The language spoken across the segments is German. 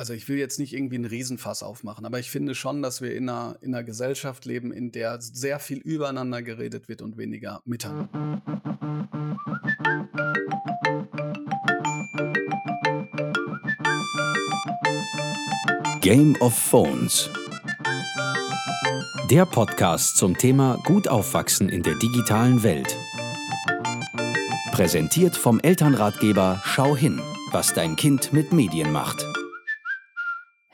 also ich will jetzt nicht irgendwie einen Riesenfass aufmachen, aber ich finde schon, dass wir in einer, in einer Gesellschaft leben, in der sehr viel übereinander geredet wird und weniger miteinander. Game of Phones. Der Podcast zum Thema Gut aufwachsen in der digitalen Welt. Präsentiert vom Elternratgeber Schau hin, was dein Kind mit Medien macht.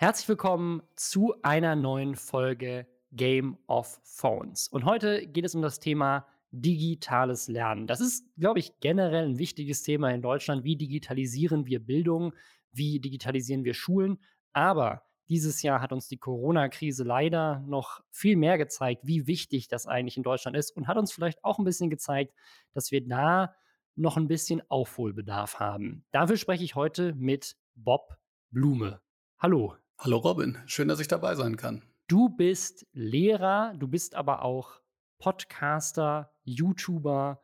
Herzlich willkommen zu einer neuen Folge Game of Phones. Und heute geht es um das Thema digitales Lernen. Das ist, glaube ich, generell ein wichtiges Thema in Deutschland. Wie digitalisieren wir Bildung? Wie digitalisieren wir Schulen? Aber dieses Jahr hat uns die Corona-Krise leider noch viel mehr gezeigt, wie wichtig das eigentlich in Deutschland ist und hat uns vielleicht auch ein bisschen gezeigt, dass wir da noch ein bisschen Aufholbedarf haben. Dafür spreche ich heute mit Bob Blume. Hallo. Hallo Robin, schön, dass ich dabei sein kann. Du bist Lehrer, du bist aber auch Podcaster, YouTuber,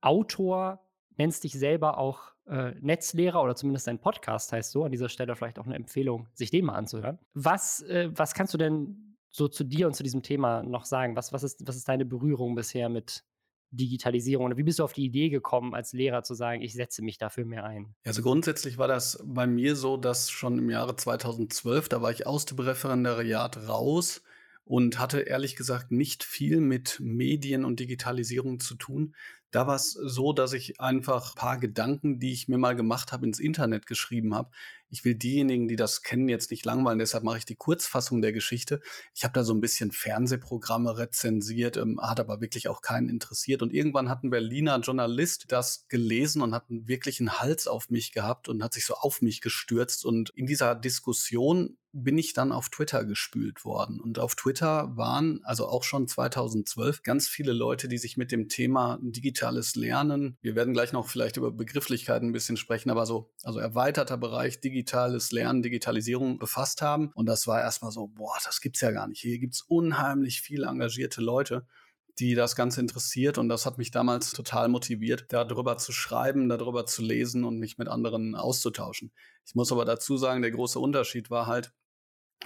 Autor, nennst dich selber auch äh, Netzlehrer oder zumindest dein Podcast heißt so. An dieser Stelle vielleicht auch eine Empfehlung, sich den mal anzuhören. Was, äh, was kannst du denn so zu dir und zu diesem Thema noch sagen? Was, was, ist, was ist deine Berührung bisher mit Digitalisierung? Oder wie bist du auf die Idee gekommen, als Lehrer zu sagen, ich setze mich dafür mehr ein? Also grundsätzlich war das bei mir so, dass schon im Jahre 2012, da war ich aus dem Referendariat raus und hatte ehrlich gesagt nicht viel mit Medien und Digitalisierung zu tun. Da war es so, dass ich einfach ein paar Gedanken, die ich mir mal gemacht habe, ins Internet geschrieben habe. Ich will diejenigen, die das kennen, jetzt nicht langweilen, deshalb mache ich die Kurzfassung der Geschichte. Ich habe da so ein bisschen Fernsehprogramme rezensiert, ähm, hat aber wirklich auch keinen interessiert. Und irgendwann hat ein Berliner Journalist das gelesen und hat wirklich einen Hals auf mich gehabt und hat sich so auf mich gestürzt. Und in dieser Diskussion bin ich dann auf Twitter gespült worden. Und auf Twitter waren, also auch schon 2012, ganz viele Leute, die sich mit dem Thema digitales Lernen, wir werden gleich noch vielleicht über Begrifflichkeiten ein bisschen sprechen, aber so, also erweiterter Bereich digitales Lernen, Digitalisierung befasst haben. Und das war erstmal so, boah, das gibt's ja gar nicht. Hier gibt's unheimlich viele engagierte Leute die das Ganze interessiert. Und das hat mich damals total motiviert, darüber zu schreiben, darüber zu lesen und mich mit anderen auszutauschen. Ich muss aber dazu sagen, der große Unterschied war halt,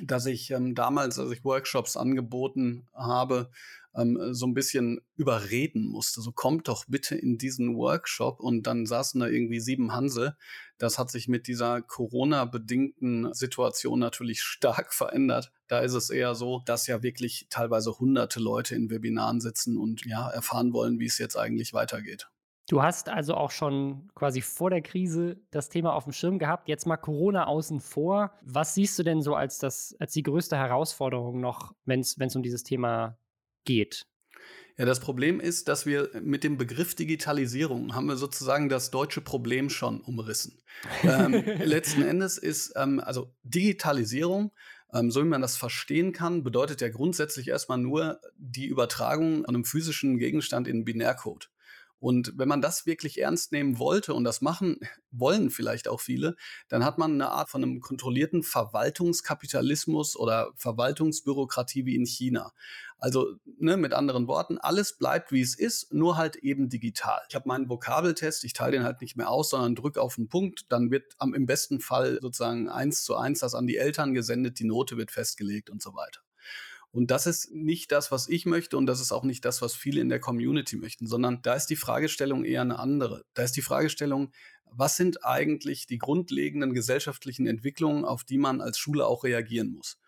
dass ich ähm, damals, als ich Workshops angeboten habe, ähm, so ein bisschen überreden musste. So kommt doch bitte in diesen Workshop und dann saßen da irgendwie sieben Hansel. Das hat sich mit dieser Corona-bedingten Situation natürlich stark verändert. Da ist es eher so, dass ja wirklich teilweise hunderte Leute in Webinaren sitzen und ja erfahren wollen, wie es jetzt eigentlich weitergeht. Du hast also auch schon quasi vor der Krise das Thema auf dem Schirm gehabt. Jetzt mal Corona außen vor. Was siehst du denn so als, das, als die größte Herausforderung noch, wenn es um dieses Thema geht? Ja, das Problem ist, dass wir mit dem Begriff Digitalisierung haben wir sozusagen das deutsche Problem schon umrissen. ähm, letzten Endes ist, ähm, also Digitalisierung, ähm, so wie man das verstehen kann, bedeutet ja grundsätzlich erstmal nur die Übertragung von einem physischen Gegenstand in Binärcode. Und wenn man das wirklich ernst nehmen wollte, und das machen wollen vielleicht auch viele, dann hat man eine Art von einem kontrollierten Verwaltungskapitalismus oder Verwaltungsbürokratie wie in China. Also ne, mit anderen Worten, alles bleibt wie es ist, nur halt eben digital. Ich habe meinen Vokabeltest, ich teile den halt nicht mehr aus, sondern drücke auf einen Punkt, dann wird am, im besten Fall sozusagen eins zu eins das an die Eltern gesendet, die Note wird festgelegt und so weiter. Und das ist nicht das, was ich möchte und das ist auch nicht das, was viele in der Community möchten, sondern da ist die Fragestellung eher eine andere. Da ist die Fragestellung, was sind eigentlich die grundlegenden gesellschaftlichen Entwicklungen, auf die man als Schule auch reagieren muss?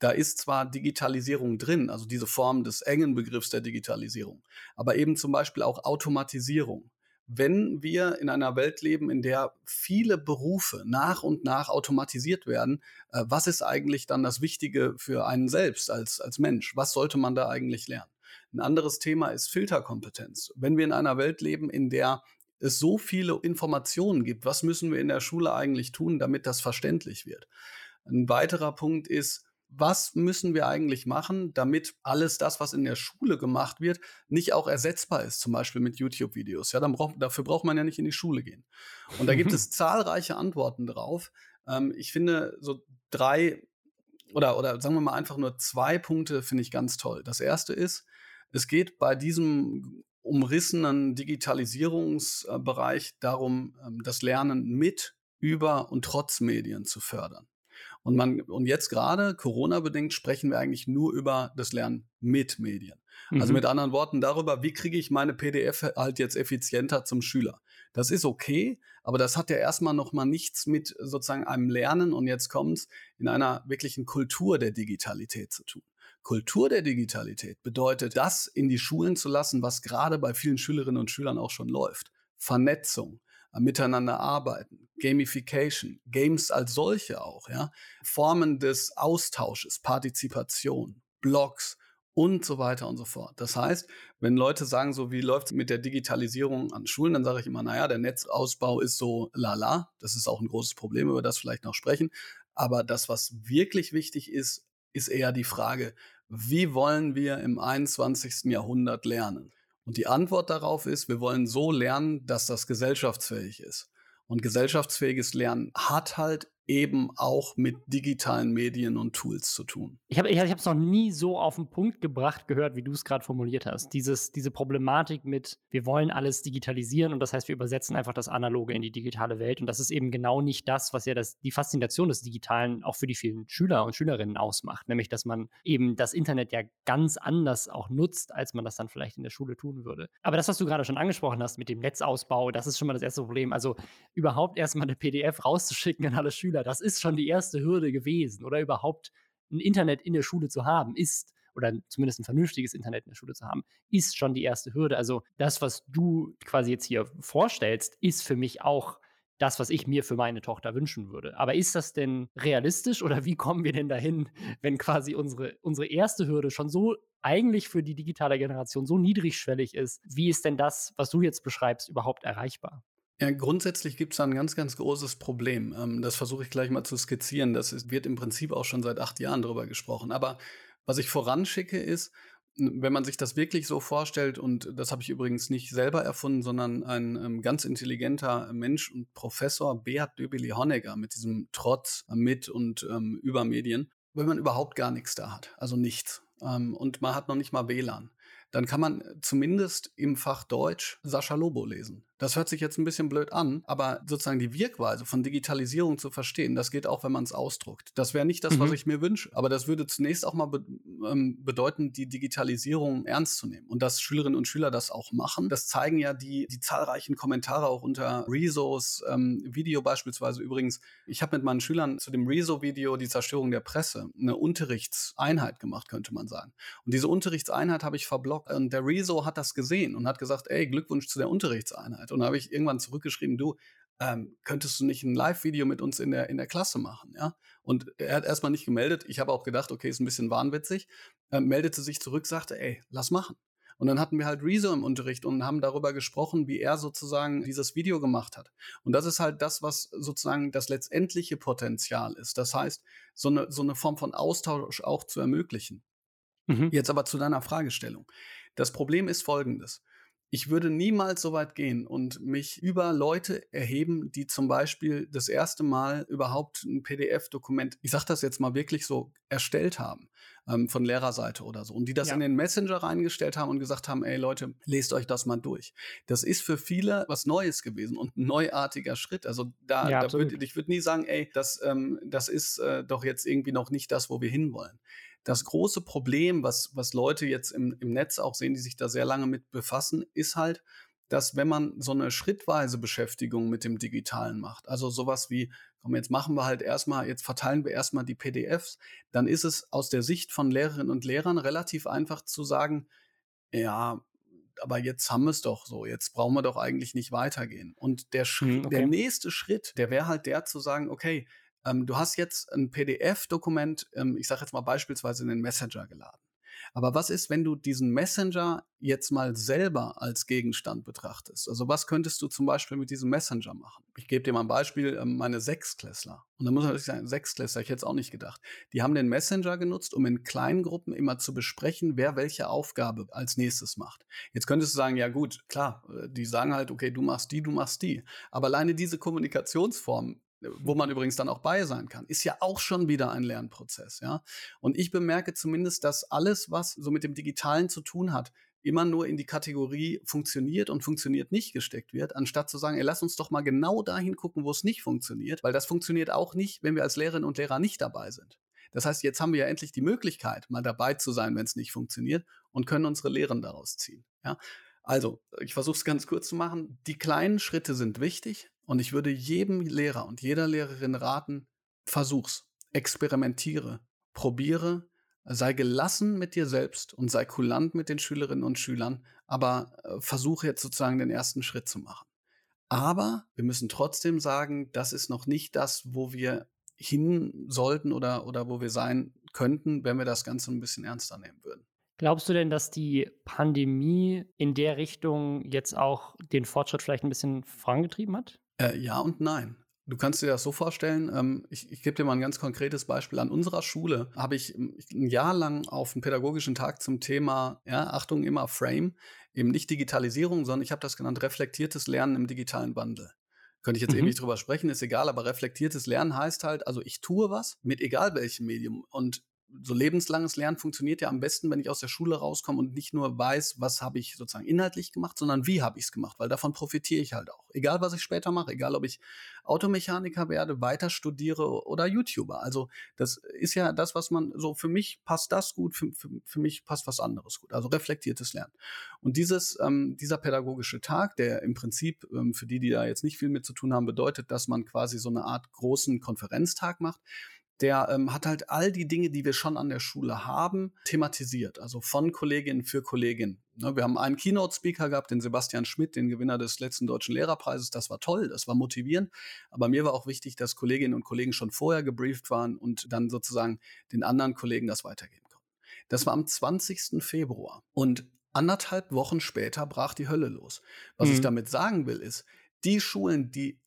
Da ist zwar Digitalisierung drin, also diese Form des engen Begriffs der Digitalisierung, aber eben zum Beispiel auch Automatisierung wenn wir in einer Welt leben, in der viele Berufe nach und nach automatisiert werden, äh, was ist eigentlich dann das Wichtige für einen selbst als, als Mensch? Was sollte man da eigentlich lernen? Ein anderes Thema ist Filterkompetenz. Wenn wir in einer Welt leben, in der es so viele Informationen gibt, was müssen wir in der Schule eigentlich tun, damit das verständlich wird? Ein weiterer Punkt ist, was müssen wir eigentlich machen, damit alles das, was in der Schule gemacht wird, nicht auch ersetzbar ist, zum Beispiel mit YouTube-Videos. Ja, dann brauch, dafür braucht man ja nicht in die Schule gehen. Und da gibt es zahlreiche Antworten drauf. Ähm, ich finde so drei oder, oder sagen wir mal einfach nur zwei Punkte finde ich ganz toll. Das erste ist, es geht bei diesem umrissenen Digitalisierungsbereich darum, ähm, das Lernen mit, über und trotz Medien zu fördern. Und man, und jetzt gerade, Corona-bedingt, sprechen wir eigentlich nur über das Lernen mit Medien. Also mhm. Also mit anderen Worten darüber, wie kriege ich meine PDF halt jetzt effizienter zum Schüler. Das ist okay, aber das hat ja erstmal noch mal nichts mit sozusagen einem Lernen und jetzt kommt's in einer wirklichen Kultur der Digitalität zu tun. Kultur der Digitalität bedeutet, das in die Schulen zu lassen, was gerade bei vielen Schülerinnen und Schülern auch schon läuft. Vernetzung, miteinander arbeiten, Gamification, Games als solche auch, ja, Formen des Austausches, Partizipation, Blogs und so weiter und so fort. Das heißt, wenn Leute sagen, so wie läuft es mit der Digitalisierung an Schulen, dann sage ich immer, naja, der Netzausbau ist so lala. Das ist auch ein großes Problem, über das vielleicht noch sprechen. Aber das, was wirklich wichtig ist, ist eher die Frage, wie wollen wir im 21. Jahrhundert lernen? Und die Antwort darauf ist, wir wollen so lernen, dass das gesellschaftsfähig ist. Und gesellschaftsfähiges Lernen hat halt eben auch mit digitalen Medien und Tools zu tun. Ich habe es noch nie so auf den Punkt gebracht gehört, wie du es gerade formuliert hast. Dieses, diese Problematik mit, wir wollen alles digitalisieren und das heißt, wir übersetzen einfach das Analoge in die digitale Welt. Und das ist eben genau nicht das, was ja das, die Faszination des Digitalen auch für die vielen Schüler und Schülerinnen ausmacht. Nämlich, dass man eben das Internet ja ganz anders auch nutzt, als man das dann vielleicht in der Schule tun würde. Aber das, was du gerade schon angesprochen hast mit dem Netzausbau, das ist schon mal das erste Problem. Also überhaupt erstmal eine PDF rauszuschicken an alle Schüler Schüler, das ist schon die erste Hürde gewesen. Oder überhaupt ein Internet in der Schule zu haben, ist, oder zumindest ein vernünftiges Internet in der Schule zu haben, ist schon die erste Hürde. Also das, was du quasi jetzt hier vorstellst, ist für mich auch das, was ich mir für meine Tochter wünschen würde. Aber ist das denn realistisch oder wie kommen wir denn dahin, wenn quasi unsere, unsere erste Hürde schon so eigentlich für die digitale Generation so niedrigschwellig ist? Wie ist denn das, was du jetzt beschreibst, überhaupt erreichbar? Ja, grundsätzlich gibt es da ein ganz, ganz großes Problem. Ähm, das versuche ich gleich mal zu skizzieren. Das wird im Prinzip auch schon seit acht Jahren darüber gesprochen. Aber was ich voranschicke ist, wenn man sich das wirklich so vorstellt, und das habe ich übrigens nicht selber erfunden, sondern ein ähm, ganz intelligenter Mensch und Professor, Beat Döbeli-Honegger, mit diesem Trotz mit und ähm, über Medien, wenn man überhaupt gar nichts da hat, also nichts. Ähm, und man hat noch nicht mal WLAN dann kann man zumindest im Fach Deutsch Sascha Lobo lesen. Das hört sich jetzt ein bisschen blöd an, aber sozusagen die Wirkweise von Digitalisierung zu verstehen, das geht auch, wenn man es ausdruckt. Das wäre nicht das, mhm. was ich mir wünsche, aber das würde zunächst auch mal be ähm, bedeuten, die Digitalisierung ernst zu nehmen. Und dass Schülerinnen und Schüler das auch machen, das zeigen ja die, die zahlreichen Kommentare auch unter Rezos ähm, Video beispielsweise. Übrigens, ich habe mit meinen Schülern zu dem Rezo-Video die Zerstörung der Presse eine Unterrichtseinheit gemacht, könnte man sagen. Und diese Unterrichtseinheit habe ich verblockt und der Rezo hat das gesehen und hat gesagt, ey, Glückwunsch zu der Unterrichtseinheit. Und da habe ich irgendwann zurückgeschrieben, du, ähm, könntest du nicht ein Live-Video mit uns in der, in der Klasse machen, ja? Und er hat erstmal nicht gemeldet. Ich habe auch gedacht, okay, ist ein bisschen wahnwitzig. Er meldete sich zurück, sagte, ey, lass machen. Und dann hatten wir halt Rezo im Unterricht und haben darüber gesprochen, wie er sozusagen dieses Video gemacht hat. Und das ist halt das, was sozusagen das letztendliche Potenzial ist. Das heißt, so eine, so eine Form von Austausch auch zu ermöglichen. Mhm. Jetzt aber zu deiner Fragestellung. Das Problem ist folgendes. Ich würde niemals so weit gehen und mich über Leute erheben, die zum Beispiel das erste Mal überhaupt ein PDF-Dokument, ich sage das jetzt mal wirklich so, erstellt haben ähm, von Lehrerseite oder so und die das ja. in den Messenger reingestellt haben und gesagt haben, ey Leute, lest euch das mal durch. Das ist für viele was Neues gewesen und ein neuartiger Schritt. Also da, ja, da würd, ich würde nie sagen, ey, das, ähm, das ist äh, doch jetzt irgendwie noch nicht das, wo wir hinwollen das große Problem, was, was Leute jetzt im, im Netz auch sehen, die sich da sehr lange mit befassen, ist halt, dass wenn man so eine schrittweise Beschäftigung mit dem Digitalen macht, also sowas wie, komm, jetzt machen wir halt erstmal, jetzt verteilen wir erstmal die PDFs, dann ist es aus der Sicht von Lehrerinnen und Lehrern relativ einfach zu sagen, ja, aber jetzt haben wir es doch so, jetzt brauchen wir doch eigentlich nicht weitergehen. Und der, hm, okay. der nächste Schritt, der wäre halt der zu sagen, okay, ähm, du hast jetzt ein PDF-Dokument, ähm, ich sage jetzt mal beispielsweise in den Messenger geladen. Aber was ist, wenn du diesen Messenger jetzt mal selber als Gegenstand betrachtest? Also was könntest du zum Beispiel mit diesem Messenger machen? Ich gebe dir mal ein Beispiel, ähm, meine Sechsklässler. Und da muss man natürlich sagen, Sechsklässler, ich hätte es auch nicht gedacht. Die haben den Messenger genutzt, um in kleinen Gruppen immer zu besprechen, wer welche Aufgabe als nächstes macht. Jetzt könntest du sagen, ja gut, klar, äh, die sagen halt, okay, du machst die, du machst die. Aber alleine diese Kommunikationsform wo man übrigens dann auch bei sein kann, ist ja auch schon wieder ein Lernprozess, ja. Und ich bemerke zumindest, dass alles, was so mit dem Digitalen zu tun hat, immer nur in die Kategorie funktioniert und funktioniert nicht gesteckt wird, anstatt zu sagen, ey, lass uns doch mal genau dahin gucken, wo es nicht funktioniert, weil das funktioniert auch nicht, wenn wir als Lehrerinnen und Lehrer nicht dabei sind. Das heißt, jetzt haben wir ja endlich die Möglichkeit, mal dabei zu sein, wenn es nicht funktioniert und können unsere Lehren daraus ziehen. Ja? Also, ich versuche es ganz kurz zu machen. Die kleinen Schritte sind wichtig und ich würde jedem Lehrer und jeder Lehrerin raten, versuch's, experimentiere, probiere, sei gelassen mit dir selbst und sei kulant mit den Schülerinnen und Schülern, aber äh, versuche jetzt sozusagen den ersten Schritt zu machen. Aber wir müssen trotzdem sagen, das ist noch nicht das, wo wir hin sollten oder, oder wo wir sein könnten, wenn wir das Ganze ein bisschen ernster nehmen würden. Glaubst du denn, dass die Pandemie in der Richtung jetzt auch den Fortschritt vielleicht ein bisschen vorangetrieben hat? Äh, ja und nein. Du kannst dir das so vorstellen, ähm, ich, ich gebe dir mal ein ganz konkretes Beispiel. An unserer Schule habe ich ein Jahr lang auf einem pädagogischen Tag zum Thema, ja, Achtung, immer Frame, eben nicht Digitalisierung, sondern ich habe das genannt reflektiertes Lernen im digitalen Wandel. Könnte ich jetzt mhm. ewig drüber sprechen, ist egal, aber reflektiertes Lernen heißt halt, also ich tue was mit egal welchem Medium und so lebenslanges Lernen funktioniert ja am besten, wenn ich aus der Schule rauskomme und nicht nur weiß, was habe ich sozusagen inhaltlich gemacht, sondern wie habe ich es gemacht, weil davon profitiere ich halt auch. Egal, was ich später mache, egal, ob ich Automechaniker werde, weiter studiere oder YouTuber. Also das ist ja das, was man so für mich passt das gut, für, für, für mich passt was anderes gut. Also reflektiertes Lernen. Und dieses, ähm, dieser pädagogische Tag, der im Prinzip ähm, für die, die da jetzt nicht viel mit zu tun haben, bedeutet, dass man quasi so eine Art großen Konferenztag macht, der ähm, hat halt all die Dinge, die wir schon an der Schule haben, thematisiert. Also von Kollegin für Kollegin. Ne, wir haben einen Keynote-Speaker gehabt, den Sebastian Schmidt, den Gewinner des letzten Deutschen Lehrerpreises. Das war toll, das war motivierend. Aber mir war auch wichtig, dass Kolleginnen und Kollegen schon vorher gebrieft waren und dann sozusagen den anderen Kollegen das weitergeben konnten. Das war am 20. Februar. Und anderthalb Wochen später brach die Hölle los. Was mhm. ich damit sagen will, ist, die Schulen, die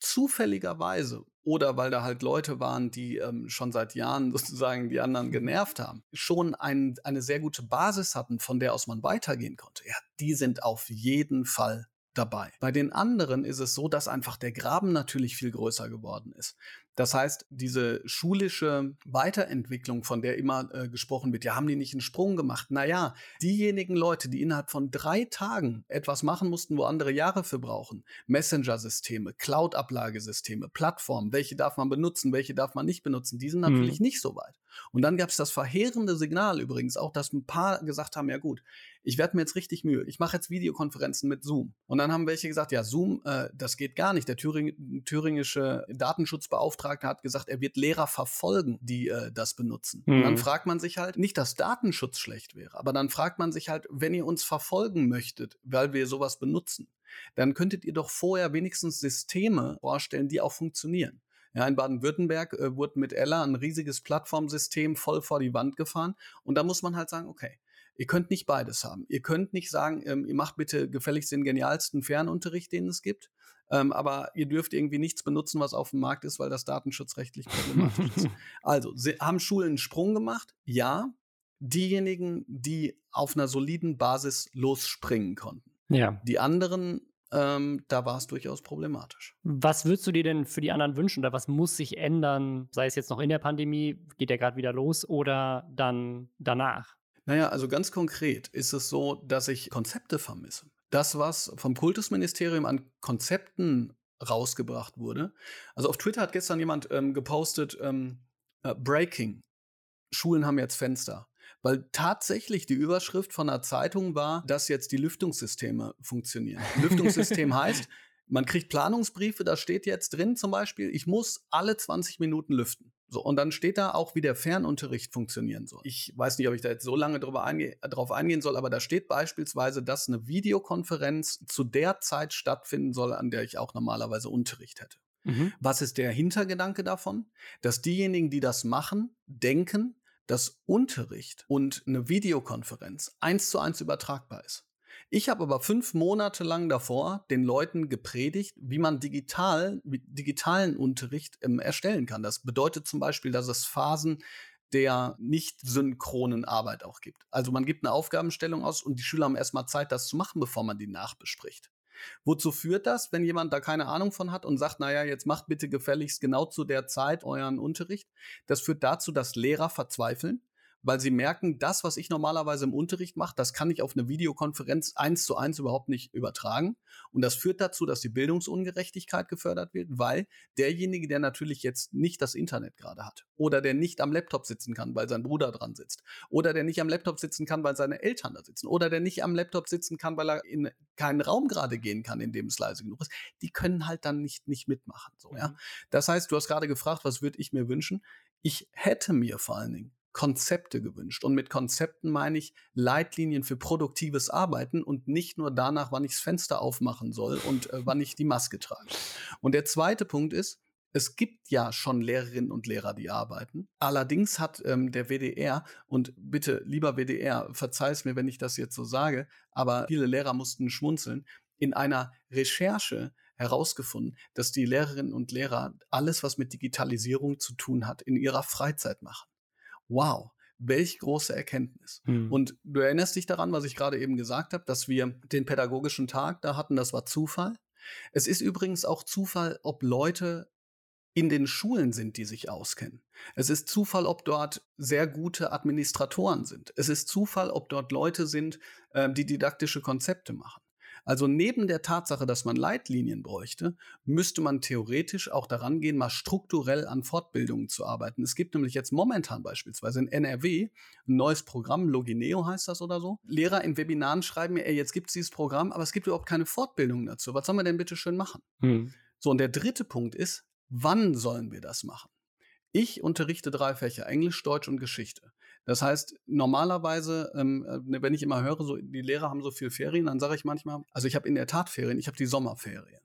zufälligerweise oder weil da halt Leute waren, die ähm, schon seit Jahren sozusagen die anderen genervt haben, schon ein, eine sehr gute Basis hatten, von der aus man weitergehen konnte. Ja, die sind auf jeden Fall dabei. Bei den anderen ist es so, dass einfach der Graben natürlich viel größer geworden ist. Das heißt, diese schulische Weiterentwicklung, von der immer äh, gesprochen wird, ja, haben die nicht einen Sprung gemacht? Naja, diejenigen Leute, die innerhalb von drei Tagen etwas machen mussten, wo andere Jahre für brauchen, Messenger-Systeme, Cloud-Ablagesysteme, Plattformen, welche darf man benutzen, welche darf man nicht benutzen, die sind natürlich mhm. nicht so weit. Und dann gab es das verheerende Signal übrigens auch, dass ein paar gesagt haben, ja gut, ich werde mir jetzt richtig Mühe. Ich mache jetzt Videokonferenzen mit Zoom. Und dann haben welche gesagt, ja, Zoom, äh, das geht gar nicht. Der Thüring thüringische Datenschutzbeauftragte hat gesagt, er wird Lehrer verfolgen, die äh, das benutzen. Mhm. Und dann mhm. fragt man sich halt, nicht, dass Datenschutz schlecht wäre, aber dann fragt man sich halt, wenn ihr uns verfolgen möchtet, weil wir sowas benutzen, dann könntet ihr doch vorher wenigstens Systeme vorstellen, die auch funktionieren. Ja, in Baden-Württemberg äh, wurde mit Ella ein riesiges Plattformsystem voll vor die Wand gefahren. Und da muss man halt sagen, okay, ihr könnt nicht beides haben. Ihr könnt nicht sagen, ähm, ihr macht bitte gefälligst den genialsten Fernunterricht, den es gibt. Ähm, aber ihr dürft irgendwie nichts benutzen, was auf dem Markt ist, weil das datenschutzrechtlich problematisch ist. Also, haben Schulen einen Sprung gemacht? Ja. Diejenigen, die auf einer soliden Basis losspringen konnten. Ja. Die anderen ähm, da war es durchaus problematisch. Was würdest du dir denn für die anderen wünschen oder was muss sich ändern, sei es jetzt noch in der Pandemie, geht ja gerade wieder los oder dann danach? Naja, also ganz konkret ist es so, dass ich Konzepte vermisse. Das, was vom Kultusministerium an Konzepten rausgebracht wurde. Also auf Twitter hat gestern jemand ähm, gepostet, ähm, äh, Breaking. Schulen haben jetzt Fenster weil tatsächlich die Überschrift von einer Zeitung war, dass jetzt die Lüftungssysteme funktionieren. Lüftungssystem heißt, man kriegt Planungsbriefe, da steht jetzt drin zum Beispiel, ich muss alle 20 Minuten lüften. So, und dann steht da auch, wie der Fernunterricht funktionieren soll. Ich weiß nicht, ob ich da jetzt so lange drüber einge drauf eingehen soll, aber da steht beispielsweise, dass eine Videokonferenz zu der Zeit stattfinden soll, an der ich auch normalerweise Unterricht hätte. Mhm. Was ist der Hintergedanke davon? Dass diejenigen, die das machen, denken, dass Unterricht und eine Videokonferenz eins zu eins übertragbar ist. Ich habe aber fünf Monate lang davor den Leuten gepredigt, wie man digital, digitalen Unterricht ähm, erstellen kann. Das bedeutet zum Beispiel, dass es Phasen der nicht synchronen Arbeit auch gibt. Also man gibt eine Aufgabenstellung aus und die Schüler haben erstmal Zeit, das zu machen, bevor man die nachbespricht. Wozu führt das, wenn jemand da keine Ahnung von hat und sagt, naja, jetzt macht bitte gefälligst genau zu der Zeit euren Unterricht? Das führt dazu, dass Lehrer verzweifeln, weil sie merken, das, was ich normalerweise im Unterricht mache, das kann ich auf eine Videokonferenz eins zu eins überhaupt nicht übertragen. Und das führt dazu, dass die Bildungsungerechtigkeit gefördert wird, weil derjenige, der natürlich jetzt nicht das Internet gerade hat oder der nicht am Laptop sitzen kann, weil sein Bruder dran sitzt oder der nicht am Laptop sitzen kann, weil seine Eltern da sitzen oder der nicht am Laptop sitzen kann, weil er in keinen Raum gerade gehen kann, in dem es leise genug ist, die können halt dann nicht, nicht mitmachen. So, ja? Mhm. Das heißt, du hast gerade gefragt, was würde ich mir wünschen? Ich hätte mir vor allen Dingen Konzepte gewünscht. Und mit Konzepten meine ich Leitlinien für produktives Arbeiten und nicht nur danach, wann ich das Fenster aufmachen soll und äh, wann ich die Maske trage. Und der zweite Punkt ist, es gibt ja schon Lehrerinnen und Lehrer, die arbeiten. Allerdings hat ähm, der WDR, und bitte, lieber WDR, verzeih es mir, wenn ich das jetzt so sage, aber viele Lehrer mussten schmunzeln, in einer Recherche herausgefunden, dass die Lehrerinnen und Lehrer alles, was mit Digitalisierung zu tun hat, in ihrer Freizeit machen wow, welch große Erkenntnis. Hm. Und du erinnerst dich daran, was ich gerade eben gesagt habe, dass wir den pädagogischen Tag da hatten, das war Zufall. Es ist übrigens auch Zufall, ob Leute in den Schulen sind, die sich auskennen. Es ist Zufall, ob dort sehr gute Administratoren sind. Es ist Zufall, ob dort Leute sind, äh, die didaktische Konzepte machen. Also neben der Tatsache, dass man Leitlinien bräuchte, müsste man theoretisch auch daran gehen, mal strukturell an Fortbildungen zu arbeiten. Es gibt nämlich jetzt momentan beispielsweise in NRW ein neues Programm, Logineo heißt das oder so. Lehrer in Webinaren schreiben mir, ey, jetzt gibt es dieses Programm, aber es gibt überhaupt keine Fortbildung dazu. Was sollen wir denn bitte schön machen? Hm. So, und der dritte Punkt ist, wann sollen wir das machen? Ich unterrichte drei Fächer, Englisch, Deutsch und Geschichte. Das heißt, normalerweise, ähm, äh, ne, wenn ich immer höre, so die Lehrer haben so viel Ferien, dann sage ich manchmal, also ich habe in der Tat Ferien, ich habe die Sommerferien.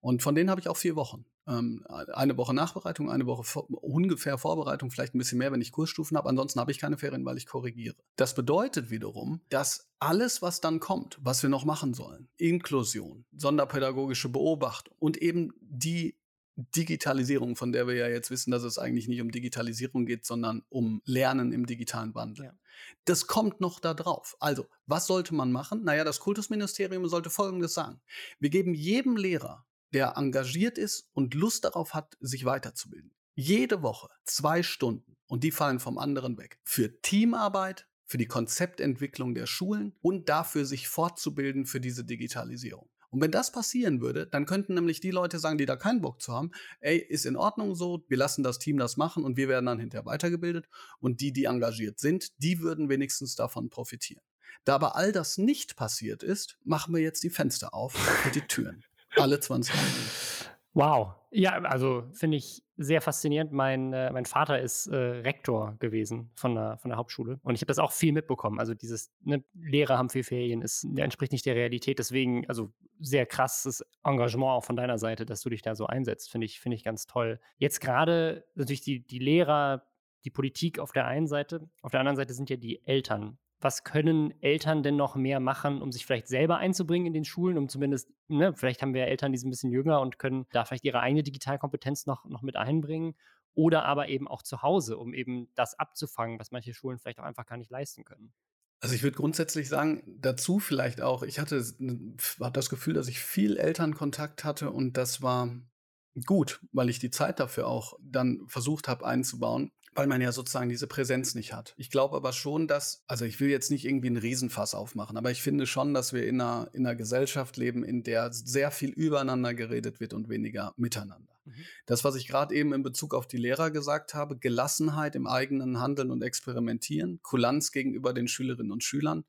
Und von denen habe ich auch vier Wochen. Ähm, eine Woche Nachbereitung, eine Woche vor, ungefähr Vorbereitung, vielleicht ein bisschen mehr, wenn ich Kursstufen habe. Ansonsten habe ich keine Ferien, weil ich korrigiere. Das bedeutet wiederum, dass alles, was dann kommt, was wir noch machen sollen, Inklusion, sonderpädagogische Beobachtung und eben die Digitalisierung, von der wir ja jetzt wissen, dass es eigentlich nicht um Digitalisierung geht, sondern um Lernen im digitalen Wandel. Ja. Das kommt noch da drauf. Also, was sollte man machen? Naja, das Kultusministerium sollte Folgendes sagen. Wir geben jedem Lehrer, der engagiert ist und Lust darauf hat, sich weiterzubilden, jede Woche zwei Stunden und die fallen vom anderen weg. Für Teamarbeit, für die Konzeptentwicklung der Schulen und dafür, sich fortzubilden für diese Digitalisierung. Und wenn das passieren würde, dann könnten nämlich die Leute sagen, die da keinen Bock zu haben, ey, ist in Ordnung so, wir lassen das Team das machen und wir werden dann hinterher weitergebildet. Und die, die engagiert sind, die würden wenigstens davon profitieren. Da aber all das nicht passiert ist, machen wir jetzt die Fenster auf und die Türen. Alle 20 Minuten. Wow. Ja, also finde ich sehr faszinierend. Mein, äh, mein Vater ist äh, Rektor gewesen von der, von der Hauptschule und ich habe das auch viel mitbekommen. Also dieses ne, Lehrer haben viel Ferien, ist, entspricht nicht der Realität. Deswegen, also sehr krasses Engagement auch von deiner Seite, dass du dich da so einsetzt. Finde ich, find ich ganz toll. Jetzt gerade natürlich die, die Lehrer, die Politik auf der einen Seite, auf der anderen Seite sind ja die Eltern was können Eltern denn noch mehr machen, um sich vielleicht selber einzubringen in den Schulen, um zumindest, ne, vielleicht haben wir Eltern, die sind ein bisschen jünger und können da vielleicht ihre eigene Digitalkompetenz noch, noch mit einbringen. Oder aber eben auch zu Hause, um eben das abzufangen, was manche Schulen vielleicht auch einfach gar nicht leisten können. Also ich würde grundsätzlich sagen, dazu vielleicht auch, ich hatte, hatte das Gefühl, dass ich viel Elternkontakt hatte und das war gut, weil ich die Zeit dafür auch dann versucht habe einzubauen weil man ja sozusagen diese Präsenz nicht hat. Ich glaube aber schon, dass, also ich will jetzt nicht irgendwie einen Riesenfass aufmachen, aber ich finde schon, dass wir in einer, in einer Gesellschaft leben, in der sehr viel übereinander geredet wird und weniger miteinander. Mhm. Das, was ich gerade eben in Bezug auf die Lehrer gesagt habe, Gelassenheit im eigenen Handeln und Experimentieren, Kulanz gegenüber den Schülerinnen und Schülern,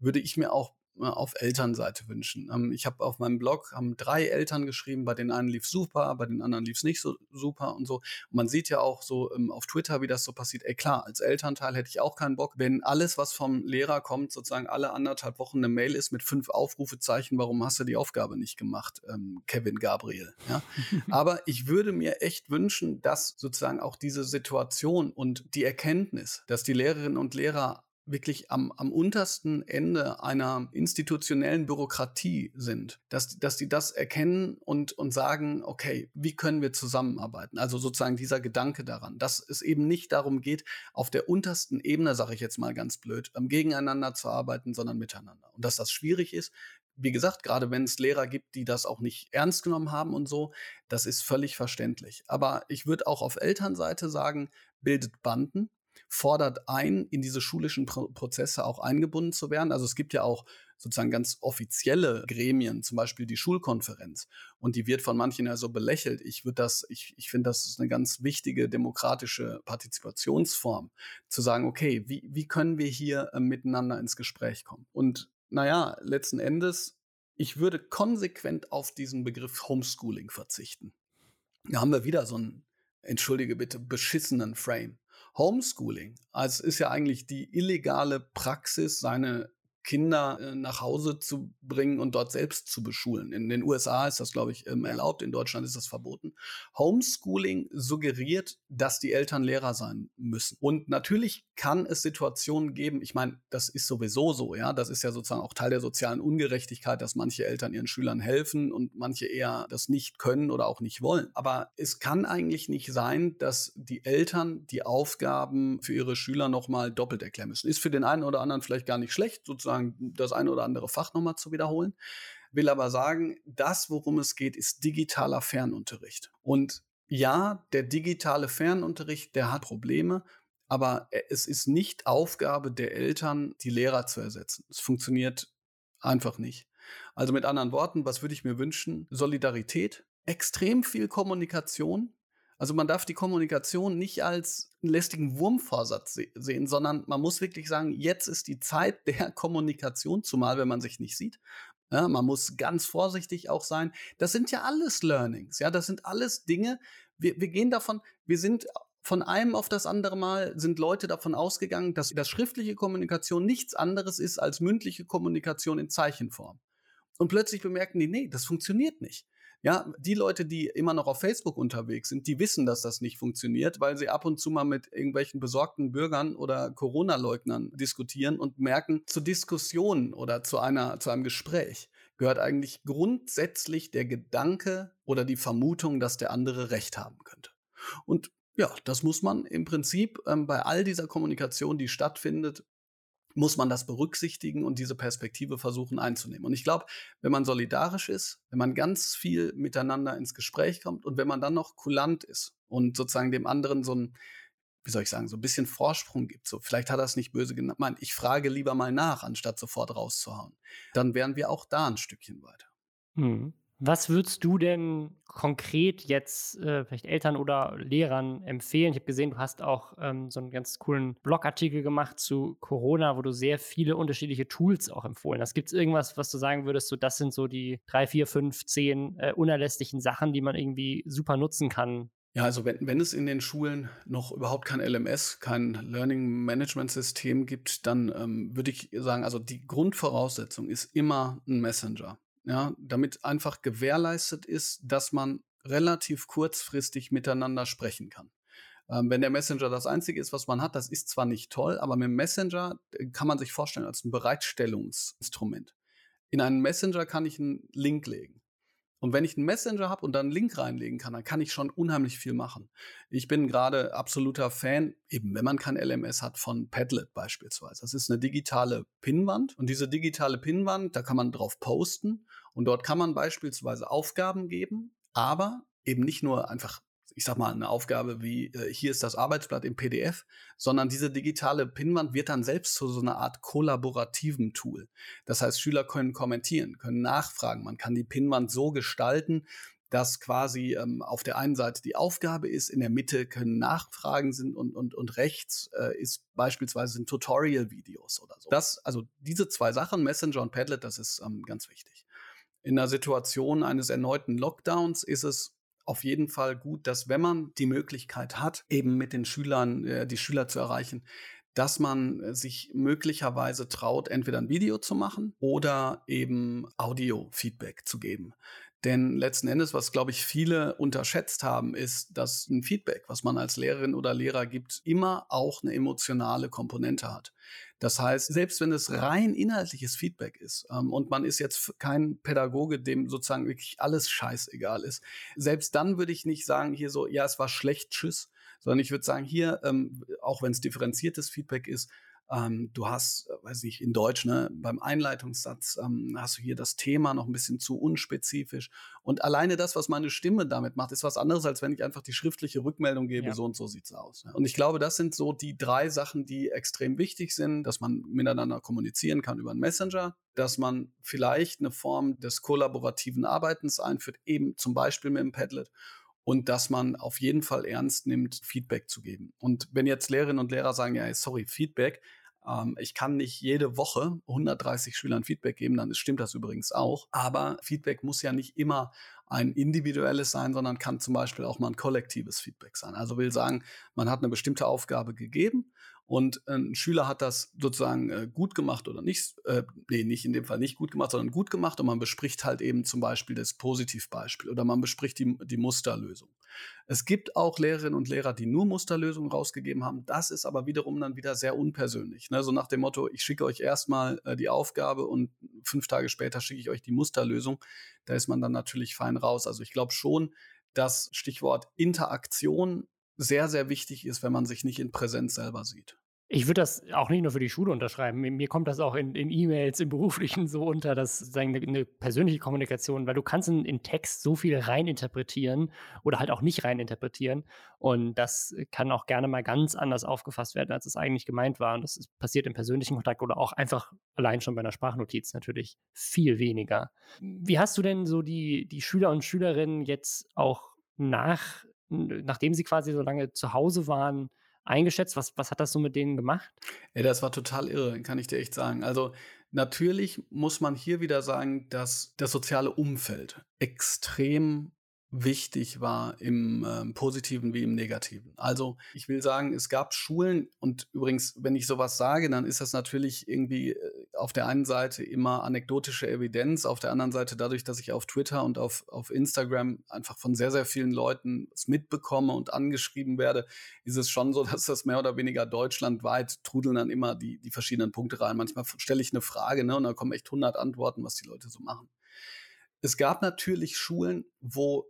würde ich mir auch auf Elternseite wünschen. Ähm, ich habe auf meinem Blog haben drei Eltern geschrieben, bei den einen lief super, bei den anderen lief es nicht so super und so. Und man sieht ja auch so ähm, auf Twitter, wie das so passiert. Ey klar, als Elternteil hätte ich auch keinen Bock, wenn alles, was vom Lehrer kommt, sozusagen alle anderthalb Wochen eine Mail ist mit fünf Aufrufezeichen, warum hast du die Aufgabe nicht gemacht, ähm, Kevin Gabriel. Ja? Aber ich würde mir echt wünschen, dass sozusagen auch diese Situation und die Erkenntnis, dass die Lehrerinnen und Lehrer wirklich am, am untersten Ende einer institutionellen Bürokratie sind, dass, dass die das erkennen und, und sagen, okay, wie können wir zusammenarbeiten? Also sozusagen dieser Gedanke daran, dass es eben nicht darum geht, auf der untersten Ebene, sage ich jetzt mal ganz blöd, gegeneinander zu arbeiten, sondern miteinander. Und dass das schwierig ist, wie gesagt, gerade wenn es Lehrer gibt, die das auch nicht ernst genommen haben und so, das ist völlig verständlich. Aber ich würde auch auf Elternseite sagen, bildet Banden, fordert ein, in diese schulischen Pro Prozesse auch eingebunden zu werden. Also es gibt ja auch sozusagen ganz offizielle Gremien, zum Beispiel die Schulkonferenz. Und die wird von manchen ja so belächelt. Ich würde das, ich, ich finde, das ist eine ganz wichtige demokratische Partizipationsform, zu sagen, okay, wie, wie können wir hier äh, miteinander ins Gespräch kommen? Und naja, letzten Endes, ich würde konsequent auf diesen Begriff Homeschooling verzichten. Da haben wir wieder so einen, entschuldige bitte, beschissenen Frame. Homeschooling, also ist ja eigentlich die illegale Praxis, seine Kinder äh, nach Hause zu bringen und dort selbst zu beschulen. In den USA ist das, glaube ich, ähm, erlaubt, in Deutschland ist das verboten. Homeschooling suggeriert, dass die Eltern Lehrer sein müssen. Und natürlich kann es Situationen geben, ich meine, das ist sowieso so, ja, das ist ja sozusagen auch Teil der sozialen Ungerechtigkeit, dass manche Eltern ihren Schülern helfen und manche eher das nicht können oder auch nicht wollen. Aber es kann eigentlich nicht sein, dass die Eltern die Aufgaben für ihre Schüler nochmal doppelt erklären müssen. Ist für den einen oder anderen vielleicht gar nicht schlecht, sozusagen sozusagen das eine oder andere Fach nochmal zu wiederholen. Will aber sagen, das, worum es geht, ist digitaler Fernunterricht. Und ja, der digitale Fernunterricht, der hat Probleme, aber es ist nicht Aufgabe der Eltern, die Lehrer zu ersetzen. Es funktioniert einfach nicht. Also mit anderen Worten, was würde ich mir wünschen? Solidarität, extrem viel Kommunikation, also man darf die Kommunikation nicht als einen lästigen Wurmvorsatz se sehen, sondern man muss wirklich sagen, jetzt ist die Zeit der Kommunikation, zumal wenn man sich nicht sieht. Ja, man muss ganz vorsichtig auch sein. Das sind ja alles Learnings. Ja, das sind alles Dinge. Wir, wir gehen davon, wir sind von einem auf das andere Mal sind Leute davon ausgegangen, dass das schriftliche Kommunikation nichts anderes ist als mündliche Kommunikation in Zeichenform. Und plötzlich bemerken die, nee, das funktioniert nicht. Ja, die Leute, die immer noch auf Facebook unterwegs sind, die wissen, dass das nicht funktioniert, weil sie ab und zu mal mit irgendwelchen besorgten Bürgern oder Corona-Leugnern diskutieren und merken, zu Diskussionen oder zu einer, zu einem Gespräch gehört eigentlich grundsätzlich der Gedanke oder die Vermutung, dass der andere Recht haben könnte. Und ja, das muss man im Prinzip ähm, bei all dieser Kommunikation, die stattfindet, muss man das berücksichtigen und diese Perspektive versuchen einzunehmen. Und ich glaube, wenn man solidarisch ist, wenn man ganz viel miteinander ins Gespräch kommt und wenn man dann noch kulant ist und sozusagen dem anderen so ein, wie soll ich sagen, so ein bisschen Vorsprung gibt, so vielleicht hat er es nicht böse gemeint, ich frage lieber mal nach, anstatt sofort rauszuhauen, dann wären wir auch da ein Stückchen weiter. Mhm. Was würdest du denn konkret jetzt äh, vielleicht Eltern oder Lehrern empfehlen? Ich habe gesehen, du hast auch ähm, so einen ganz coolen Blogartikel gemacht zu Corona, wo du sehr viele unterschiedliche Tools auch empfohlen hast. Gibt es irgendwas, was du sagen würdest, so das sind so die drei, vier, fünf, zehn äh, unerlässlichen Sachen, die man irgendwie super nutzen kann? Ja, also wenn, wenn es in den Schulen noch überhaupt kein LMS, kein Learning Management System gibt, dann ähm, würde ich sagen, also die Grundvoraussetzung ist immer ein Messenger ja, damit einfach gewährleistet ist, dass man relativ kurzfristig miteinander sprechen kann. Ähm, wenn der Messenger das Einzige ist, was man hat, das ist zwar nicht toll, aber mit dem Messenger äh, kann man sich vorstellen als ein Bereitstellungsinstrument. In einen Messenger kann ich einen Link legen. Und wenn ich einen Messenger habe und dann einen Link reinlegen kann, dann kann ich schon unheimlich viel machen. Ich bin gerade absoluter Fan, eben wenn man kein LMS hat, von Padlet beispielsweise. Das ist eine digitale Pinnwand und diese digitale Pinnwand, da kann man drauf posten und dort kann man beispielsweise Aufgaben geben, aber eben nicht nur einfach ich sag mal, eine Aufgabe wie äh, hier ist das Arbeitsblatt im PDF, sondern diese digitale Pinnwand wird dann selbst zu so einer Art kollaborativen Tool. Das heißt, Schüler können kommentieren, können nachfragen. Man kann die Pinnwand so gestalten, dass quasi ähm, auf der einen Seite die Aufgabe ist, in der Mitte können Nachfragen sind und, und, und rechts äh, ist beispielsweise sind Tutorial-Videos oder so. Das, also diese zwei Sachen, Messenger und Padlet, das ist ähm, ganz wichtig. In der Situation eines erneuten Lockdowns ist es auf jeden Fall gut, dass wenn man die Möglichkeit hat, eben mit den Schülern, äh, die Schüler zu erreichen, dass man äh, sich möglicherweise traut, entweder ein Video zu machen oder eben Audio-Feedback zu geben. Denn letzten Endes, was glaube ich viele unterschätzt haben, ist, dass ein Feedback, was man als Lehrerin oder Lehrer gibt, immer auch eine emotionale Komponente hat. Das heißt, selbst wenn es rein inhaltliches Feedback ist ähm, und man ist jetzt kein Pädagoge, dem sozusagen wirklich alles scheißegal ist, selbst dann würde ich nicht sagen, hier so, ja, es war schlecht, tschüss, sondern ich würde sagen, hier, ähm, auch wenn es differenziertes Feedback ist, Ähm, du hast, äh, weiß ich, in Deutsch, ne, beim Einleitungssatz ähm, hast du hier das Thema noch ein bisschen zu unspezifisch. Und alleine das, was meine Stimme damit macht, ist was anderes, als wenn ich einfach die schriftliche Rückmeldung gebe, ja. so und so sieht's aus. Und ich glaube, das sind so die drei Sachen, die extrem wichtig sind, dass man miteinander kommunizieren kann über einen Messenger, dass man vielleicht eine Form des kollaborativen Arbeitens einführt, eben zum Beispiel mit dem Padlet und dass man auf jeden Fall ernst nimmt, Feedback zu geben. Und wenn jetzt Lehrerinnen und Lehrer sagen, ja, sorry, Feedback, ähm, ich kann nicht jede Woche 130 Schülern Feedback geben, dann stimmt das übrigens auch. Aber Feedback muss ja nicht immer ein individuelles sein, sondern kann zum Beispiel auch mal ein kollektives Feedback sein. Also will sagen, man hat eine bestimmte Aufgabe gegeben und ein Schüler hat das sozusagen äh, gut gemacht oder nicht, äh, nee, nicht in dem Fall nicht gut gemacht, sondern gut gemacht und man bespricht halt eben zum Beispiel das Positivbeispiel oder man bespricht die, die Musterlösung. Es gibt auch Lehrerinnen und Lehrer, die nur Musterlösungen rausgegeben haben. Das ist aber wiederum dann wieder sehr unpersönlich. Ne? So nach dem Motto, ich schicke euch erstmal äh, die Aufgabe und fünf Tage später schicke ich euch die Musterlösung. Da ist man dann natürlich fein raus. Also ich glaube schon, dass Stichwort Interaktion sehr, sehr wichtig ist, wenn man sich nicht in Präsenz selber sieht. Ich würde das auch nicht nur für die Schule unterschreiben. Mir kommt das auch in, in E-Mails, im Beruflichen so unter, dass eine, eine persönliche Kommunikation, weil du kannst in, in, Text so viel reininterpretieren oder halt auch nicht reininterpretieren. Und das kann auch gerne mal ganz anders aufgefasst werden, als es eigentlich gemeint war. Und das ist, passiert im persönlichen Kontakt oder auch einfach allein schon bei einer Sprachnotiz natürlich viel weniger. Wie hast du denn so die, die Schüler und Schülerinnen jetzt auch nach nachdem sie quasi so lange zu Hause waren, eingeschätzt? Was, was hat das so mit denen gemacht? Ja, das war total irre, kann ich dir echt sagen. Also natürlich muss man hier wieder sagen, dass das soziale Umfeld extrem wichtig war im äh, positiven wie im negativen. Also ich will sagen, es gab Schulen und übrigens, wenn ich sowas sage, dann ist das natürlich irgendwie äh, auf der einen Seite immer anekdotische Evidenz, auf der anderen Seite dadurch, dass ich auf Twitter und auf, auf Instagram einfach von sehr, sehr vielen Leuten es mitbekomme und angeschrieben werde, ist es schon so, dass das mehr oder weniger deutschlandweit trudeln dann immer die, die verschiedenen Punkte rein. Manchmal stelle ich eine Frage ne, und da kommen echt 100 Antworten, was die Leute so machen. Es gab natürlich Schulen, wo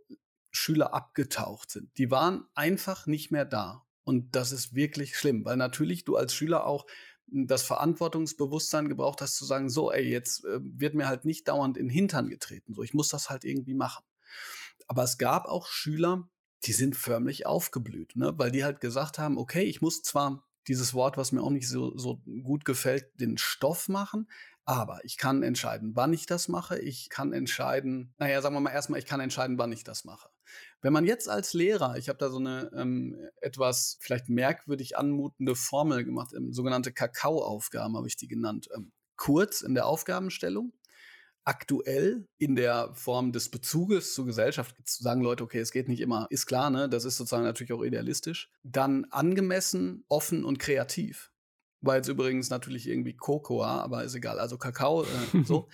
Schüler abgetaucht sind. Die waren einfach nicht mehr da. Und das ist wirklich schlimm, weil natürlich du als Schüler auch hm, das Verantwortungsbewusstsein gebraucht hast zu sagen, so, ey, jetzt äh, wird mir halt nicht dauernd in den Hintern getreten. So, ich muss das halt irgendwie machen. Aber es gab auch Schüler, die sind förmlich aufgeblüht, ne? weil die halt gesagt haben, okay, ich muss zwar dieses Wort, was mir auch nicht so, so gut gefällt, den Stoff machen, aber ich kann entscheiden, wann ich das mache. Ich kann entscheiden, naja, sagen wir mal erstmal, ich kann entscheiden, wann ich das mache. Wenn man jetzt als Lehrer, ich habe da so eine ähm, etwas vielleicht merkwürdig anmutende Formel gemacht, ähm, sogenannte Kakao-Aufgaben habe ich die genannt. Ähm, kurz in der Aufgabenstellung, aktuell in der Form des Bezuges zur Gesellschaft zu sagen, Leute, okay, es geht nicht immer, ist klar, ne? Das ist sozusagen natürlich auch idealistisch. Dann angemessen, offen und kreativ war jetzt übrigens natürlich irgendwie Cocoa, aber ist egal, also Kakao, äh, so.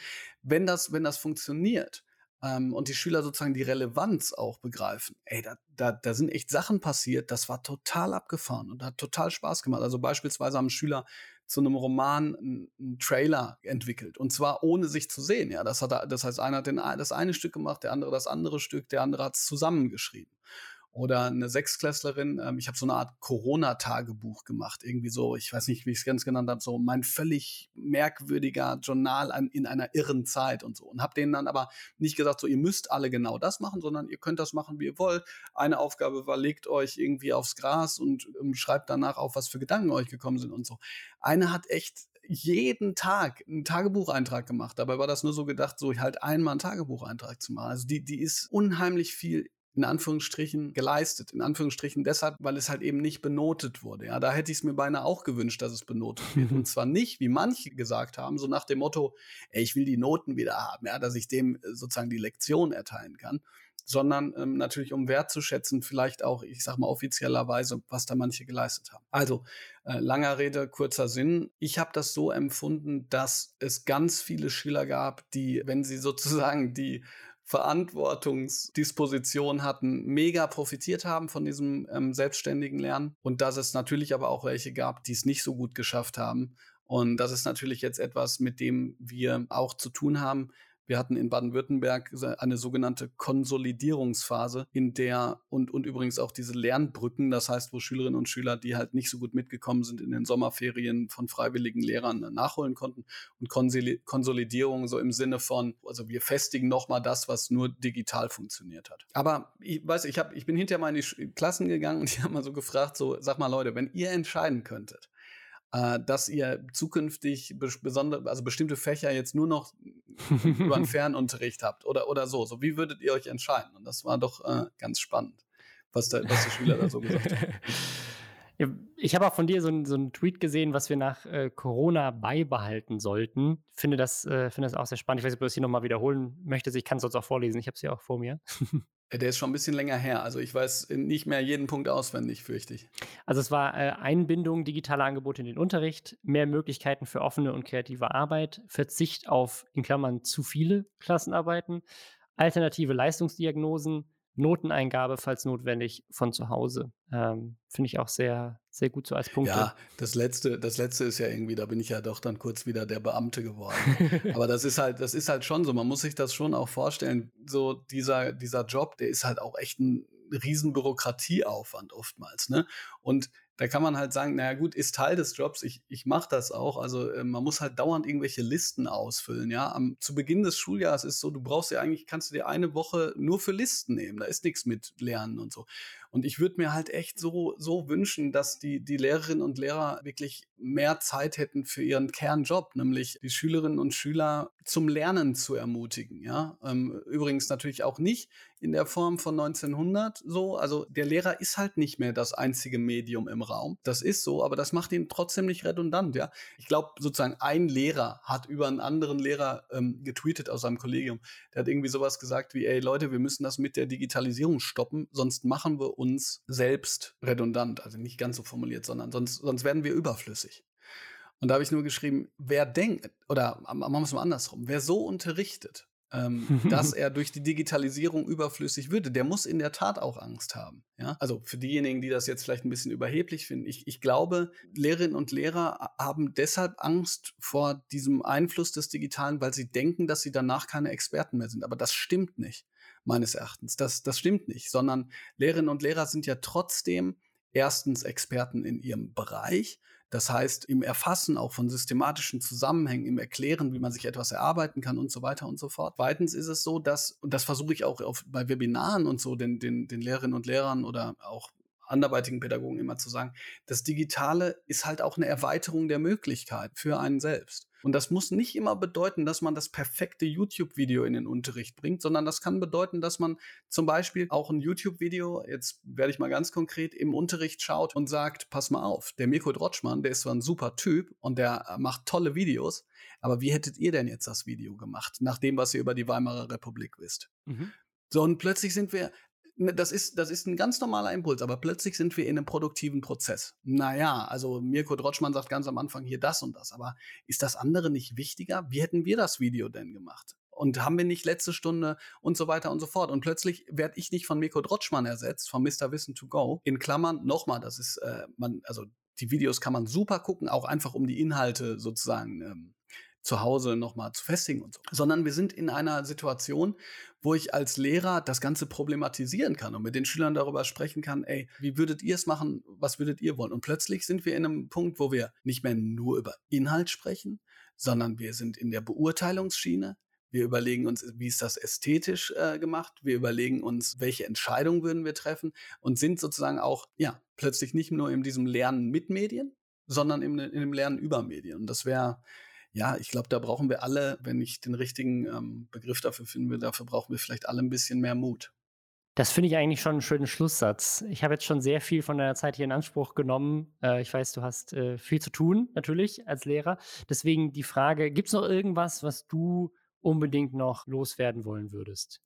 wenn das, wenn das funktioniert ähm, und die Schüler sozusagen die Relevanz auch begreifen, ey, da, da, da sind echt Sachen passiert, das war total abgefahren und hat total Spaß gemacht. Also beispielsweise haben Schüler zu einem Roman einen, Trailer entwickelt und zwar ohne sich zu sehen. Ja, das hat, das heißt, einer hat den, das eine Stück gemacht, der andere das andere Stück, der andere hat es zusammengeschrieben oder eine Sechsklässlerin, ähm, ich habe so eine Art Corona-Tagebuch gemacht, irgendwie so, ich weiß nicht, wie ich es ganz genannt habe, so mein völlig merkwürdiger Journal an, in einer irren Zeit und so. Und habe denen dann aber nicht gesagt, so ihr müsst alle genau das machen, sondern ihr könnt das machen, wie ihr wollt. Eine Aufgabe war, legt euch irgendwie aufs Gras und ähm, schreibt danach auf, was für Gedanken euch gekommen sind und so. Eine hat echt jeden Tag einen Tagebucheintrag gemacht. Dabei war das nur so gedacht, so halt einmal einen Tagebucheintrag zu machen. Also die, die ist unheimlich viel in Anführungsstrichen geleistet. In Anführungsstrichen deshalb, weil es halt eben nicht benotet wurde. Ja, da hätte ich es mir beinahe auch gewünscht, dass es benotet wird. Und zwar nicht, wie manche gesagt haben, so nach dem Motto, ey, ich will die Noten wieder haben, ja, dass ich dem äh, sozusagen die Lektion erteilen kann, sondern ähm, natürlich um wertzuschätzen, vielleicht auch, ich sag mal offiziellerweise, was da manche geleistet haben. Also äh, langer Rede, kurzer Sinn. Ich habe das so empfunden, dass es ganz viele Schüler gab, die, wenn sie sozusagen die Verantwortungsdisposition hatten, mega profitiert haben von diesem ähm, selbstständigen Lernen und dass es natürlich aber auch welche gab, die es nicht so gut geschafft haben. Und das ist natürlich jetzt etwas, mit dem wir auch zu tun haben. Wir hatten in Baden-Württemberg eine sogenannte Konsolidierungsphase, in der und, und übrigens auch diese Lernbrücken, das heißt, wo Schülerinnen und Schüler, die halt nicht so gut mitgekommen sind, in den Sommerferien von freiwilligen Lehrern nachholen konnten. Und Konsolidierung so im Sinne von, also wir festigen nochmal das, was nur digital funktioniert hat. Aber ich weiß, ich, hab, ich bin hinterher mal in die Klassen gegangen und die haben mal so gefragt, so, sag mal Leute, wenn ihr entscheiden könntet, äh, dass ihr zukünftig besondere, also bestimmte Fächer jetzt nur noch über einen Fernunterricht habt oder, oder so. So, wie würdet ihr euch entscheiden? Und das war doch äh, ganz spannend, was, der, was die Schüler da so gesagt haben. Ich habe auch von dir so, ein, so einen Tweet gesehen, was wir nach äh, Corona beibehalten sollten. Finde das, äh, finde das auch sehr spannend. Ich weiß nicht, ob du das hier nochmal wiederholen möchtest. Ich kann es sonst auch vorlesen. Ich habe es hier auch vor mir. Der ist schon ein bisschen länger her. Also ich weiß nicht mehr jeden Punkt auswendig, fürchte ich. Also es war äh, Einbindung digitaler Angebote in den Unterricht, mehr Möglichkeiten für offene und kreative Arbeit, Verzicht auf, in Klammern, zu viele Klassenarbeiten, alternative Leistungsdiagnosen, Noteneingabe, falls notwendig, von zu Hause. Ähm, Finde ich auch sehr, sehr gut so als Punkt. Ja, das letzte, das letzte ist ja irgendwie, da bin ich ja doch dann kurz wieder der Beamte geworden. Aber das ist halt, das ist halt schon so. Man muss sich das schon auch vorstellen. So dieser, dieser Job, der ist halt auch echt ein riesen Bürokratieaufwand oftmals. Ne? Und da kann man halt sagen, naja gut, ist Teil des Jobs, ich, ich mache das auch. Also äh, man muss halt dauernd irgendwelche Listen ausfüllen, ja. Am, zu Beginn des Schuljahres ist so, du brauchst ja eigentlich, kannst du dir eine Woche nur für Listen nehmen. Da ist nichts mit Lernen und so. Und ich würde mir halt echt so, so wünschen, dass die, die Lehrerinnen und Lehrer wirklich mehr Zeit hätten für ihren Kernjob, nämlich die Schülerinnen und Schüler zum Lernen zu ermutigen. Ja? Ähm, übrigens natürlich auch nicht in der Form von 1900 so. Also der Lehrer ist halt nicht mehr das einzige Medium im Raum. Das ist so, aber das macht ihn trotzdem nicht redundant. Ja? Ich glaube, sozusagen ein Lehrer hat über einen anderen Lehrer ähm, getweetet aus seinem Kollegium. Der hat irgendwie sowas gesagt wie, ey Leute, wir müssen das mit der Digitalisierung stoppen, sonst machen wir uns selbst redundant. Also nicht ganz so formuliert, sondern sonst, sonst werden wir überflüssig. Und da habe ich nur geschrieben, wer denkt, oder machen wir es mal andersrum, wer so unterrichtet, ähm, dass er durch die Digitalisierung überflüssig würde, der muss in der Tat auch Angst haben. Ja? Also für diejenigen, die das jetzt vielleicht ein bisschen überheblich finden, ich, ich glaube, Lehrerinnen und Lehrer haben deshalb Angst vor diesem Einfluss des Digitalen, weil sie denken, dass sie danach keine Experten mehr sind. Aber das stimmt nicht meines Erachtens. Das, das stimmt nicht, sondern Lehrerinnen und Lehrer sind ja trotzdem erstens Experten in ihrem Bereich. Das heißt, im Erfassen auch von systematischen Zusammenhängen, im Erklären, wie man sich etwas erarbeiten kann und so weiter und so fort. Zweitens ist es so, dass, und das versuche ich auch auf, bei Webinaren und so den, den, den Lehrerinnen und Lehrern oder auch anderweitigen Pädagogen immer zu sagen, das Digitale ist halt auch eine Erweiterung der Möglichkeit für einen selbst. Und das muss nicht immer bedeuten, dass man das perfekte YouTube-Video in den Unterricht bringt, sondern das kann bedeuten, dass man zum Beispiel auch ein YouTube-Video, jetzt werde ich mal ganz konkret, im Unterricht schaut und sagt, pass mal auf, der Mirko Drotschmann, der ist zwar ein super Typ und der macht tolle Videos, aber wie hättet ihr denn jetzt das Video gemacht, nach dem, was ihr über die Weimarer Republik wisst? Mhm. So, und plötzlich sind wir, das ist, das ist ein ganz normaler Impuls, aber plötzlich sind wir in einem produktiven Prozess. Naja, also Mirko Drotschmann sagt ganz am Anfang hier das und das, aber ist das andere nicht wichtiger? Wie hätten wir das Video denn gemacht? Und haben wir nicht letzte Stunde und so weiter und so fort. Und plötzlich werde ich nicht von Mirko Drotschmann ersetzt, von Mr. Wissen to Go. In Klammern, nochmal, das ist, äh, man, also die Videos kann man super gucken, auch einfach um die Inhalte sozusagen ähm, zu Hause nochmal zu festigen und so. Sondern wir sind in einer Situation, wo ich als Lehrer das Ganze problematisieren kann und mit den Schülern darüber sprechen kann, ey, wie würdet ihr es machen, was würdet ihr wollen? Und plötzlich sind wir in einem Punkt, wo wir nicht mehr nur über Inhalt sprechen, sondern wir sind in der Beurteilungsschiene. Wir überlegen uns, wie ist das ästhetisch äh, gemacht? Wir überlegen uns, welche Entscheidungen würden wir treffen und sind sozusagen auch, ja, plötzlich nicht nur in diesem Lernen mit Medien, sondern in, in dem Lernen über Medien. Und das wäre ja, ich glaube, da brauchen wir alle, wenn ich den richtigen ähm, Begriff dafür finden will, dafür brauchen wir vielleicht alle ein bisschen mehr Mut. Das finde ich eigentlich schon einen schönen Schlusssatz. Ich habe jetzt schon sehr viel von deiner Zeit hier in Anspruch genommen. Äh, ich weiß, du hast äh, viel zu tun, natürlich, als Lehrer. Deswegen die Frage, gibt es noch irgendwas, was du unbedingt noch loswerden wollen würdest?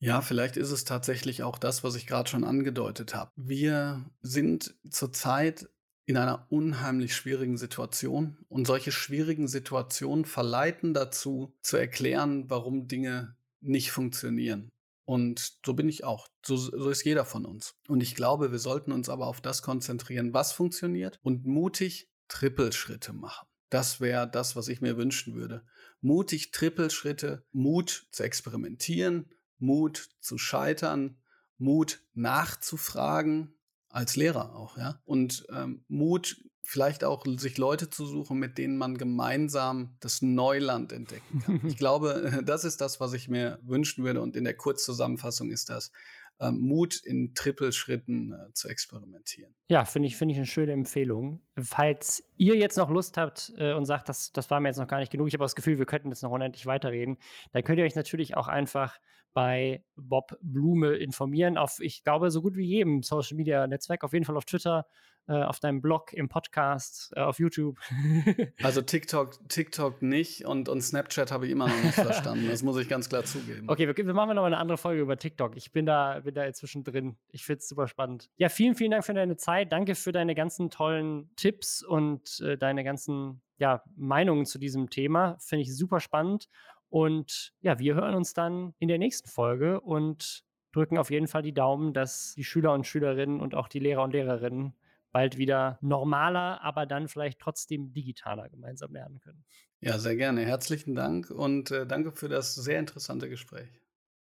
Ja, vielleicht ist es tatsächlich auch das, was ich gerade schon angedeutet habe. Wir sind zurzeit in einer unheimlich schwierigen Situation. Und solche schwierigen Situationen verleiten dazu, zu erklären, warum Dinge nicht funktionieren. Und so bin ich auch. So, so, ist jeder von uns. Und ich glaube, wir sollten uns aber auf das konzentrieren, was funktioniert und mutig Trippelschritte machen. Das wäre das, was ich mir wünschen würde. Mutig Trippelschritte, Mut zu experimentieren, Mut zu scheitern, Mut nachzufragen, als Lehrer auch, ja. Und ähm, Mut, vielleicht auch sich Leute zu suchen, mit denen man gemeinsam das Neuland entdecken kann. ich glaube, das ist das, was ich mir wünschen würde. Und in der Kurzzusammenfassung ist das, ähm, Mut in Trippelschritten äh, zu experimentieren. Ja, finde ich, finde ich eine schöne Empfehlung. Falls ihr jetzt noch Lust habt äh, und sagt, das, das war mir jetzt noch gar nicht genug, ich habe das Gefühl, wir könnten jetzt noch unendlich weiterreden, dann könnt ihr euch natürlich auch einfach bei Bob Blume informieren, auf, ich glaube, so gut wie jedem Social Media Netzwerk, auf jeden Fall auf Twitter, äh, auf deinem Blog, im Podcast, äh, auf YouTube. also TikTok, TikTok nicht und, und Snapchat habe ich immer noch nicht verstanden. Das muss ich ganz klar zugeben. Okay, wir, wir machen noch eine andere Folge über TikTok. Ich bin da, bin da inzwischen drin. Ich finde es super spannend. Ja, vielen, vielen Dank für deine Zeit. Danke für deine ganzen tollen Tipps und äh, deine ganzen ja, Meinungen zu diesem Thema. Finde ich super spannend. Und ja, wir hören uns dann in der nächsten Folge und drücken auf jeden Fall die Daumen, dass die Schüler und Schülerinnen und auch die Lehrer und Lehrerinnen bald wieder normaler, aber dann vielleicht trotzdem digitaler gemeinsam lernen können. Ja, sehr gerne. Herzlichen Dank und äh, danke für das sehr interessante Gespräch.